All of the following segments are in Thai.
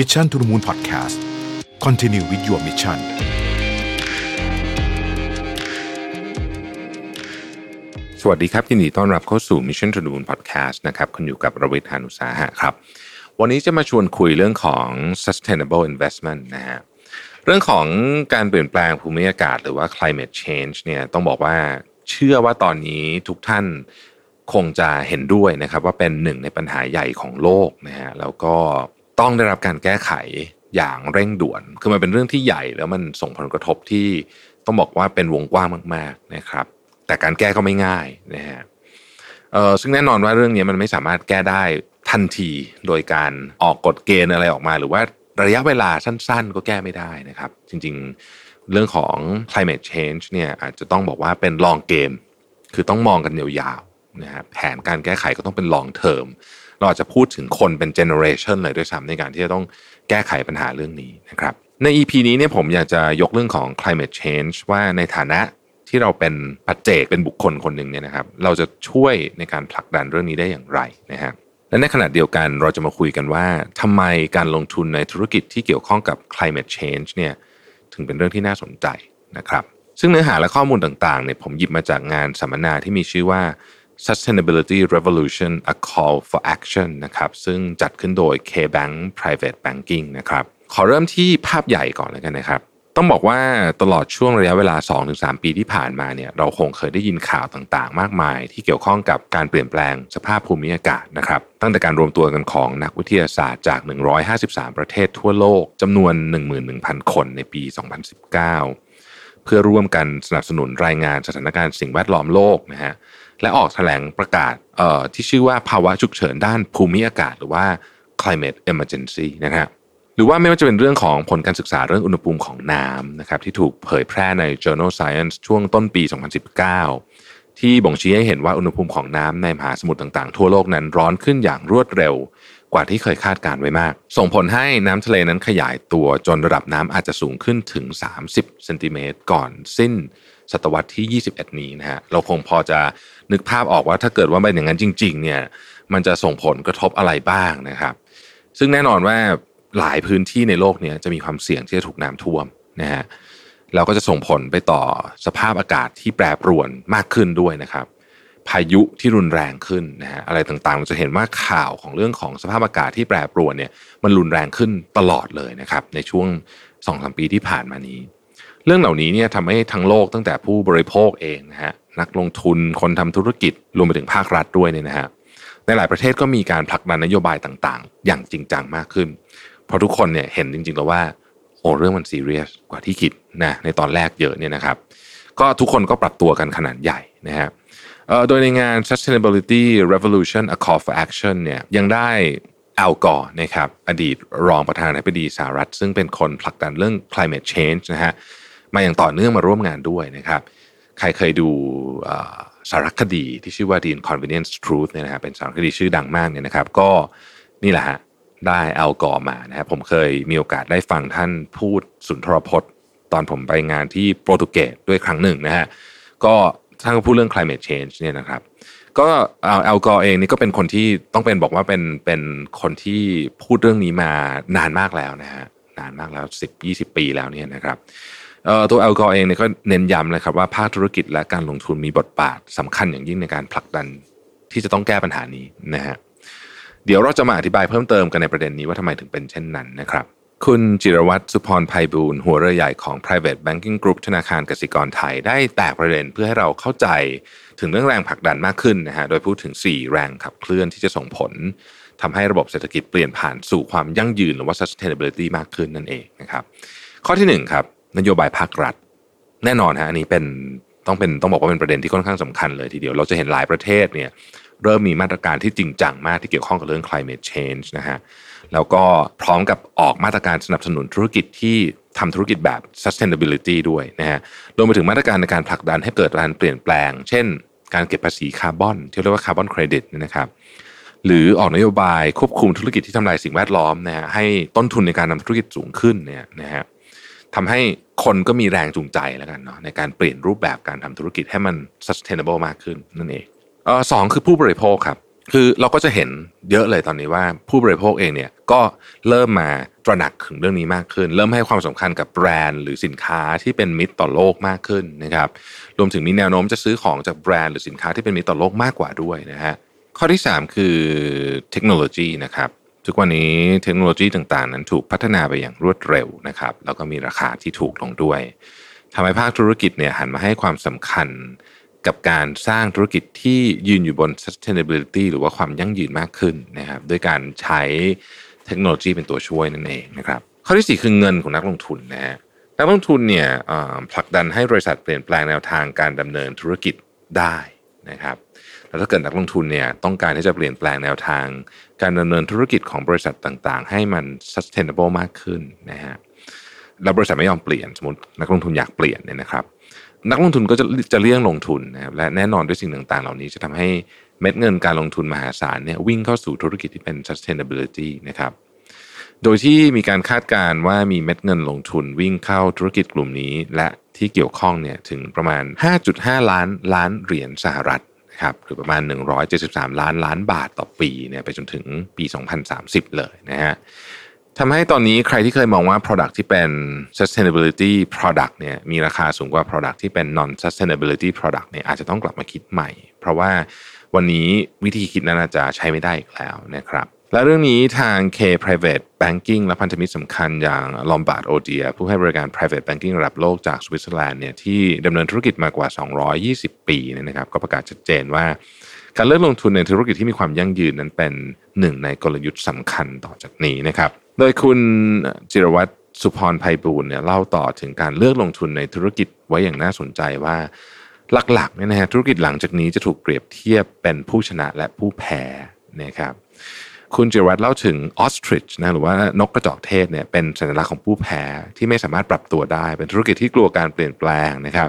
Mission to the Moon Podcast Continue with your mission สวัสดีครับยินดีต้อนรับเข้าสู่ Mission to the Moon Podcast นะครับคุณอยู่กับรวิทยานุสาหะครับ วันนี้จะมาชวนคุยเรื่องของ sustainable investment นะฮะเรื่องของการเปลี่ยนแปลงภูมิอากาศหรือว่า climate change เนี่ยต้องบอกว่าเชื่อว่าตอนนี้ทุกท่านคงจะเห็นด้วยนะครับ ว่าเป็นหนึ่งในปัญหาใหญ่ของโลกนะฮะแล้วก็ ต้องได้รับการแก้ไขอย่างเร่งด่วน คือมันเป็นเรื่องที่ใหญ่แล้วมันส่งผลกระทบที่ต้องบอกว่าเป็นวงกว้างมาก ๆนะครับ แต่การแก้ก็ไม่ง่ายนะฮะซึ่งแน่นอนว่าเรื่องนี้มันไม่สามารถแก้ได้ทันทีโดยการออกกฎเกณฑ์อะไรออกมา หรือว่าระยะเวลาสั้น ๆ ก็แก้ไม่ได้นะครับ จริงๆเรื่องของ climate change เนี่ยอาจจะต้องบอกว่าเป็น long game คือต้องมองกันยาวๆนะฮะแผนการแก้ไขก็ต้องเป็น long term เราอาจจะพูดถึงคนเป็น generation เลยด้วยซ้ำในการที่จะต้องแก้ไขปัญหาเรื่องนี้นะครับใน EP นี้เนี่ยผมอยากจะยกเรื่องของ climate change ว่าในฐานะที่เราเป็นปัจเจกเป็นบุคคลคนหนึ่งเนี่ยนะครับ เราจะช่วยในการผลักดันเรื่องนี้ได้อย่างไรนะฮะและในขณะเดียวกันเราจะมาคุยกันว่าทำไมการลงทุนในธุรกิจที่เกี่ยวข้องกับ climate change เนี่ยถึงเป็นเรื่องที่น่าสนใจนะครับ ซึ่งเนื้อหาและข้อมูลต่างๆเนี่ยผมหยิบมาจากงานสัมมนาที่มีชื่อว่า Sustainability Revolution A Call for Action นะครับซึ่งจัดขึ้นโดย K-Bank Private Banking นะครับขอเริ่มที่ภาพใหญ่ก่อนเลยกันนะครับ ต้องบอกว่าตลอดช่วงระยะเวลา 2-3 ปีที่ผ่านมาเนี่ยเราคงเคยได้ยินข่าวต่างๆ มากมาย ที่เกี่ยวข้องกับการเปลี่ยนแปลงสภาพภูมิอากาศนะครับตั้งแต่การรวมตัวกันของนักวิทยาศาสตร์จาก 153 ประเทศทั่วโลกจำนวน 11,000 คนในปี 2019 เพื่อร่วมกันสนับสนุนรายงานสถานการณ์สิ่งแวดล้อมโลกนะฮะ และออกแถลงประกาศที่ชื่อว่าภาวะฉุกเฉินด้านภูมิอากาศ หรือว่า climate emergency นะครับหรือว่าไม่ว่าจะเป็นเรื่องของผลการศึกษาเรื่องอุณหภูมิของน้ำนะครับที่ถูกเผยแพร่ใน Journal Science ช่วงต้นปี 2019 ที่บ่งชี้ให้เห็นว่าอุณหภูมิของน้ำในมหาสมุทรต่างๆ ทั่วโลกนั้นร้อนขึ้นอย่างรวดเร็วกว่าที่เคยคาดการไว้มาก ส่งผลให้น้ำทะเลนั้นขยายตัวจนระดับน้ำอาจจะสูงขึ้นถึง 30 เซนติเมตรก่อนสิ้น ศตวรรษที่ 21 นี้นะฮะเราคงพอจะนึกภาพออกว่าถ้าเกิดว่าเป็นอย่างนั้นจริง ๆ เนี่ยมันจะส่งผลกระทบอะไรบ้างนะครับ ซึ่งแน่นอนว่าหลายพื้นที่ในโลกนี้จะมีความเสี่ยงที่จะถูกน้ำท่วมนะฮะแล้วก็จะส่งผลไปต่อสภาพอากาศที่แปรปรวนมากขึ้นด้วยนะครับ พายุที่รุนแรงขึ้นนะฮะอะไรต่างๆเราจะเห็นว่าข่าวของเรื่องของสภาพอากาศที่แปรปรวนเนี่ยมันรุนแรงขึ้นตลอดเลยนะครับ ในช่วงสองสามปีที่ผ่านมานี้ เรื่องเหล่านี้เนี่ยทำให้ทั้งโลกตั้งแต่ผู้บริโภคเองนะฮะนักลงทุนคนทำธุรกิจรวมไปถึงภาครัฐด้วยเนี่ยนะฮะในหลายประเทศก็มีการผลักดันนโยบายต่างๆ อย่างจริงจังมากขึ้น เพราะทุกคนเนี่ยเห็นจริงๆแล้วว่าโอ้เรื่องมันซีเรียสกว่าที่คิดนะในตอนแรกเยอะเนี่ยนะครับก็ทุกคนก็ปรับตัวกันขนาดใหญ่นะฮะโดยในงาน Sustainability Revolution A Call for Action เนี่ยยังได้ อลกอร์นะครับอดีตรองประธานาธิบดีสหรัฐ ซึ่งเป็นคนผลักดันเรื่อง climate change นะฮะมาอย่างต่อเนื่องมาร่วมงานด้วยนะครับ ใครเคยดูสารคดีที่ชื่อว่า The Inconvenience Truth เนี่ยนะฮะเป็นสารคดีชื่อดังมากเนี่ยนะครับ ก็นี่แหละฮะได้แอลกอร์มานะครับผมเคยมีโอกาสได้ฟังท่านพูดสุนทรพจน์ ตอนผมไปงานที่โปรตุเกสด้วยครั้งหนึ่งนะฮะก็ท่านก็พูดเรื่อง climate change เนี่ยนะครับ ก็แอลกอร์เองนี่ก็เป็นคนที่ต้องเป็นบอกว่าเป็นเป็นคนที่พูดเรื่องนี้มานานมากแล้วนะฮะนานมากแล้วสิบยี่สิบปีแล้วเนี่ยนะครับตัวแอลกอร์เองเนี่ยก็เน้นย้ำเลยครับว่าภาคธุรกิจและการลงทุนมีบทบาทสำคัญอย่างยิ่งในการผลักดันที่จะต้องแก้ปัญหานี้นะฮะเดี๋ยวเราจะมาอธิบายเพิ่มเติมกันในประเด็นนี้ว่าทำไมถึงเป็นเช่นนั้นนะครับ คุณจิรวัตรสุพรภัยบูลหัวเรือใหญ่ของ private banking group ธนาคารกสิกรไทย ได้แตกประเด็นเพื่อให้เราเข้าใจถึงเรื่องแรงผลักดันมากขึ้นนะฮะโดยพูดถึง 4 แรงขับเคลื่อนที่จะส่งผลทำให้ระบบเศรษฐกิจเปลี่ยนผ่านสู่ความยั่งยืนหรือว่า sustainability มากขึ้นนั่นเองนะครับ ข้อที่1ครับนโยบายภาครัฐ แน่นอนฮะอันนี้เป็นต้องเป็นต้องบอกว่าเป็นประเด็นที่ค่อนข้างสำคัญเลยทีเดียวเราจะเห็นหลายประเทศเนี่ยเริ่มมีมาตรการที่จริงจังมากที่เกี่ยวข้องกับเรื่อง climate change นะฮะ แล้วก็พร้อมกับออกมาตรการสนับสนุนธุรกิจที่ทำธุรกิจแบบ sustainability ด้วยนะฮะรวมไปถึงมาตรการในการผลักดันให้เกิดการเปลี่ยนแปลง เช่น การเก็บภาษีคาร์บอน ที่เรียกว่าคาร์บอนเครดิตนะครับหรือออกนโยบายควบคุมธุรกิจที่ทำลายสิ่งแวดล้อมนะฮะให้ต้นทุนในการนำธุรกิจสูงขึ้นเนี่ยนะฮะทำให้คนก็มีแรงจูงใจแล้วกันเนาะในการเปลี่ยนรูปแบบการทำธุรกิจให้มัน sustainable มากขึ้นนั่นเองเออสองคือผู้บริโภคครับ คือเราก็จะเห็นเยอะเลยตอนนี้ว่าผู้บริโภคเองเนี่ยก็เริ่มมาตระหนักถึงเรื่องนี้มากขึ้น เริ่มให้ความสำคัญกับแบรนด์หรือสินค้าที่เป็นมิตรต่อโลกมากขึ้นนะครับรวมถึงมีแนวโน้มจะซื้อของจากแบรนด์หรือสินค้าที่เป็นมิตรต่อโลกมากกว่าด้วยนะฮะข้อที่ 3 คือเทคโนโลยีนะครับทุกวันนี้เทคโนโลยีต่างๆ นั้นถูกพัฒนาไปอย่างรวดเร็วนะครับแล้วก็มีราคาที่ถูกลงด้วยทำให้ภาคธุรกิจเนี่ยหันมาให้ความสำคัญ กับการสร้างธุรกิจที่ยืนอยู่บน sustainability หรือว่าความยั่งยืนมากขึ้นนะครับด้วยการใช้เทคโนโลยีเป็นตัวช่วยนั่นเองนะครับข้อที่ 4 คือเงินของนักลงทุนนะฮะนักลงทุนเนี่ยผลักดันให้บริษัทเปลี่ยนแปลงแนวทางการดำเนินธุรกิจได้นะครับแล้วถ้าเกิดนักลงทุนเนี่ยต้องการที่จะเปลี่ยนแปลงแนวทาง การดำเนินธุรกิจของบริษัทต่างๆ ให้มัน sustainable มากขึ้นนะฮะแล้วบริษัทไม่ยอมเปลี่ยนสมมตินักลงทุนอยากเปลี่ยนเนี่ยนะครับ นักลงทุนก็จะจะเลี่ยงลงทุนนะครับและแน่นอนด้วยสิ่งต่างๆ เหล่านี้จะทำให้เม็ดเงินการลงทุนมหาศาลเนี่ยวิ่งเข้าสู่ธุรกิจที่เป็น sustainability นะครับโดยที่มีการคาดการณ์ว่ามีเม็ดเงินลงทุนวิ่งเข้าธุรกิจกลุ่มนี้ และที่เกี่ยวข้องเนี่ยถึงประมาณ 5.5 ล้านล้านเหรียญสหรัฐนะครับหรือประมาณ 173 ล้านล้านบาทต่อปีเนี่ยไปจนถึงปี 2030 เลยนะฮะ ทำให้ตอนนี้ใครที่เคยมองว่า Product ที่เป็น sustainability product เนี่ยมีราคาสูงกว่า Product ที่เป็น non sustainability product เนี่ยอาจจะต้องกลับมาคิดใหม่ เพราะว่าวันนี้วิธีคิดนั้นอาจจะใช้ไม่ได้อีกแล้วนะครับและเรื่องนี้ทาง K Private Banking และพันธมิตรสำคัญอย่าง Lombard Odier ผู้ให้บริการ private banking ระดับโลกจากสวิตเซอร์แลนด์เนี่ยที่ดำเนินธุรกิจมากว่า 220 ปีเนี่ยนะครับก็ประกาศชัดเจนว่า การเลือกลงทุนในธุรกิจที่มีความยั่งยืนนั้นเป็นหนึ่งในกลยุทธ์สำคัญต่อจากนี้นะครับ โดยคุณจิรวัตรสุพรภัยบูลเนี่ยเล่าต่อถึงการเลือกลงทุนในธุรกิจไว้อย่างน่าสนใจว่าหลักๆเนี่ยนะฮะธุรกิจหลังจากนี้จะถูกเปรียบเทียบเป็นผู้ชนะและผู้แพ้นะครับคุณจิรวัตรเล่าถึงออสทริชนะหรือว่านกกระจอกเทศเนี่ยเป็นสัญลักษณ์ของผู้แพ้ที่ไม่สามารถปรับตัวได้ เป็นธุรกิจที่กลัวการเปลี่ยนแปลงนะครับ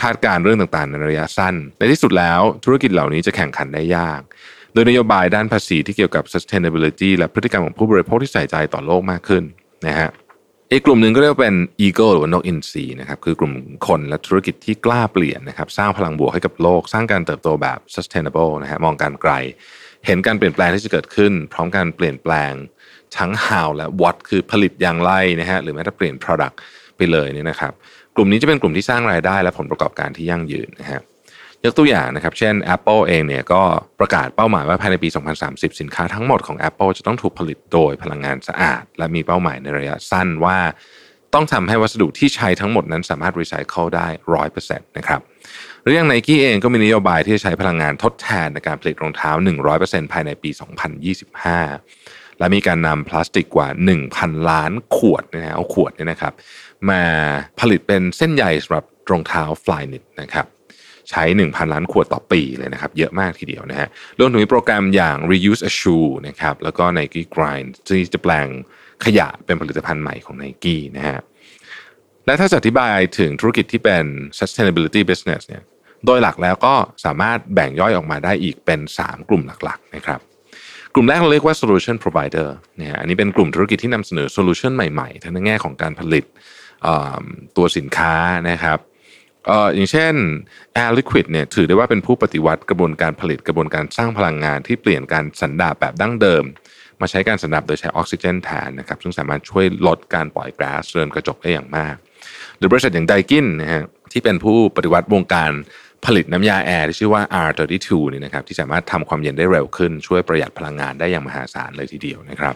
คาดการเรื่องต่างๆ ในระยะสั้น ในที่สุดแล้วธุรกิจเหล่านี้จะแข่งขันได้ยาก โดยนโยบายด้านภาษีที่เกี่ยวกับ sustainability และพฤติกรรมของผู้บริโภคที่ใส่ใจต่อโลกมากขึ้นนะฮะอีกกลุ่มหนึ่งก็เรียกว่าเป็น Eagle หรือว่านกอินทรีนะครับคือกลุ่มคนและธุรกิจที่กล้าเปลี่ยนนะครับสร้างพลังบวกให้กับโลก สร้างการเติบโตแบบ sustainable นะฮะมองการไกล เห็นการเปลี่ยนแปลงที่จะเกิดขึ้น พร้อมการเปลี่ยนแปลงทั้ง how และ what คือผลิตอย่างไรนะฮะหรือแม้แต่เปลี่ยน product ไปเลยเนี่ยนะครับกลุ่มนี้จะเป็นกลุ่มที่สร้างรายได้และผลประกอบการที่ยั่งยืนนะฮะ ยกตัวอย่างนะครับ เช่น Apple เองเนี่ยก็ประกาศเป้าหมายว่าภายในปี 2030 สินค้าทั้งหมดของ Apple จะต้องถูกผลิตโดยพลังงานสะอาด และมีเป้าหมายในระยะสั้นว่า ต้องทำให้วัสดุที่ใช้ทั้งหมดนั้นสามารถรีไซเคิลได้ร้อยเปอร์เซ็นต์นะครับหรืออย่างไนกี้เองก็มีนโยบายที่จะใช้พลังงานทดแทนในการผลิตรองเท้า 100%ภายในปี 2025 และมีการนำพลาสติกกว่า 1,000 ล้านขวดนะฮะเอาขวดเนี่ยนะครับ มาผลิตเป็นเส้นใยสำหรับรองเท้าฟลายนิตนะครับ ใช้ 1,000 ล้านขวดต่อปีเลยนะครับ เยอะมากทีเดียวนะฮะรวมถึงโปรแกรมอย่าง reuse a shoe นะครับแล้วก็ Nike Grind ที่จะแปลงขยะเป็นผลิตภัณฑ์ใหม่ของ Nike นะฮะและถ้าจะอธิบายถึงธุรกิจที่เป็น sustainability business เนี่ยโดยหลักแล้วก็สามารถแบ่งย่อยออกมาได้อีกเป็น 3 กลุ่มหลักๆนะครับกลุ่มแรกเราเรียกว่า solution provider เนะฮะอันนี้เป็นกลุ่มธุรกิจที่นำเสนอ solution ใหม่ๆ ทั้งในแง่ของการผลิตตัวสินค้านะครับ เอ่ออย่างเช่น Air Liquid เนี่ยถือได้ว่าเป็นผู้ปฏิวัติกระบวนการผลิตกระบวนการสร้างพลังงานที่เปลี่ยนการสันดาบแบบดั้งเดิม มาใช้การสันดาบโดยใช้ออกซิเจนแทนนะครับซึ่งสามารถช่วยลดการปล่อยก๊าซเรือนกระจกได้อย่างมาก หรือบริษัทอย่างไดกินนะฮะที่เป็นผู้ปฏิวัติวงการผลิตน้ำยาแอร์ที่ชื่อว่า R32 นี่นะครับที่สามารถทำความเย็นได้เร็วขึ้น ช่วยประหยัดพลังงานได้อย่างมหาศาลเลยทีเดียวนะครับ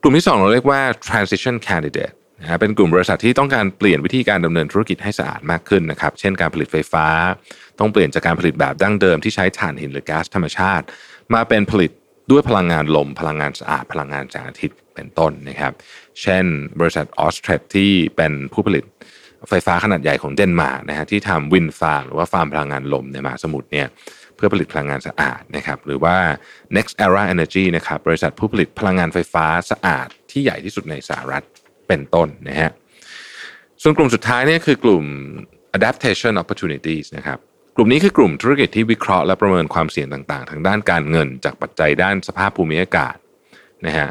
กลุ่มที่ 2 เราเรียกว่า transition candidate นะเป็นกลุ่มบริษัทที่ต้องการเปลี่ยนวิธีการดำเนินธุรกิจให้สะอาดมากขึ้นนะครับ เช่นการผลิตไฟฟ้า ต้องเปลี่ยนจากการผลิตแบบดั้งเดิมที่ใช้ถ่านหินหรือก๊าซธรรมชาติ มาเป็นผลิตด้วยพลังงานลม พลังงานสะอาด พลังงานแสงอาทิตย์เป็นต้นนะครับ เช่น บริษัทออสเทรที่เป็นผู้ผลิตไฟฟ้าขนาดใหญ่ของเดนมาร์กนะฮะที่ทำ wind farm หรือว่าฟาร์มพลังงานลมในมหาสมุทรเนี่ยเพื่อผลิตพลังงานสะอาดนะครับหรือว่า NextEra Energy นะครับบริษัทผู้ผลิตพลังงานไฟฟ้าสะอาดที่ใหญ่ที่สุดในสหรัฐ เป็นต้นนะฮะส่วนกลุ่มสุดท้ายเนี่ยคือกลุ่ม adaptation opportunities นะครับกลุ่มนี้คือกลุ่มธุรกิจที่วิเคราะห์และประเมินความเสี่ยงต่างๆ ทางด้านการเงิน จากปัจจัยด้านสภาพภูมิอากาศนะฮะ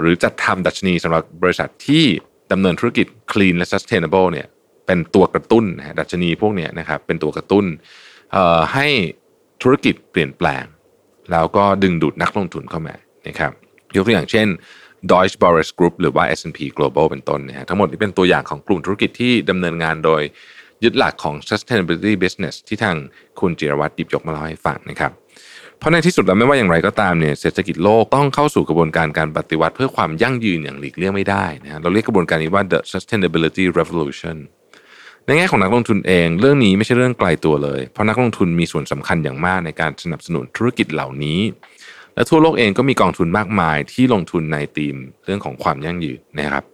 หรือจัดทำดัชนีสำหรับบริษัทที่ดำเนินธุรกิจ clean และ sustainable เนี่ยเป็นตัวกระตุ้นนะดัชนีพวกนี้นะครับเป็นตัวกระตุ้นให้ธุรกิจเปลี่ยนแปลง แล้วก็ดึงดูดนักลงทุนเข้ามานะครับยกตัวอย่างเช่น Deutsche Börse Group หรือว่า S&P Global เป็นต้นนะฮะทั้งหมดนี้เป็นตัวอย่างของกลุ่มธุรกิจที่ดำเนินงานโดยยึดหลักของ sustainability business ที่ทางคุณจิรวัตรดิบยกมาเล่าให้ฟังนะครับ เพราะในที่สุดแล้วไม่ว่าอย่างไรก็ตามเนี่ยเศรษฐกิจโลกต้องเข้าสู่กระบวนการการปฏิวัติเพื่อความยั่งยืนอย่างหลีกเลี่ยงไม่ได้นะเราเรียกกระบวนการนี้ว่า the sustainability revolution ในแง่ของนักลงทุนเองเรื่องนี้ไม่ใช่เรื่องไกลตัวเลย เพราะนักลงทุนมีส่วนสำคัญอย่างมากในการสนับสนุนธุรกิจเหล่านี้ และทั่วโลกเองก็มีกองทุนมากมายที่ลงทุนในธีมเรื่องของความยั่งยืนนะครับ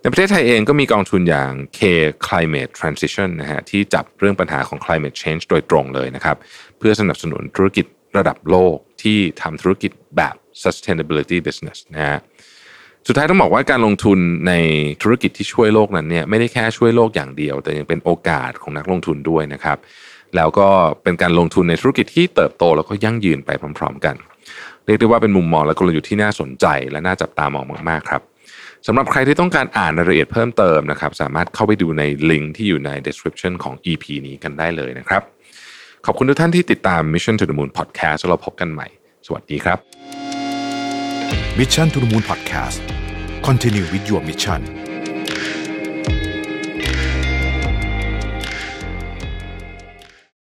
ในประเทศไทยเองก็มีกองทุนอย่าง K Climate Transition นะฮะที่จับเรื่องปัญหาของ climate change โดยตรงเลยนะครับ เพื่อสนับสนุนธุรกิจระดับโลกที่ทำธุรกิจแบบ sustainability business นะฮะสุดท้ายต้องบอกว่าการลงทุนในธุรกิจที่ช่วยโลกนั้นเนี่ยไม่ได้แค่ช่วยโลกอย่างเดียว แต่ยังเป็นโอกาสของนักลงทุนด้วยนะครับ แล้วก็เป็นการลงทุนในธุรกิจที่เติบโตแล้วก็ยั่งยืนไปพร้อม ๆ กัน เรียกได้ว่าเป็นมุมมองและกลยุทธ์ที่น่าสนใจ และน่าจับตามองมากๆครับสำหรับใครที่ต้องการอ่านรายละเอียดเพิ่มเติมนะครับ สามารถเข้าไปดูในลิงก์ที่อยู่ใน description ของ EP นี้กันได้เลยนะครับ ขอบคุณทุกท่านที่ติดตาม Mission to the Moon Podcast แล้วเราพบกันใหม่ สวัสดีครับ Mission to the Moon Podcast Continue with your mission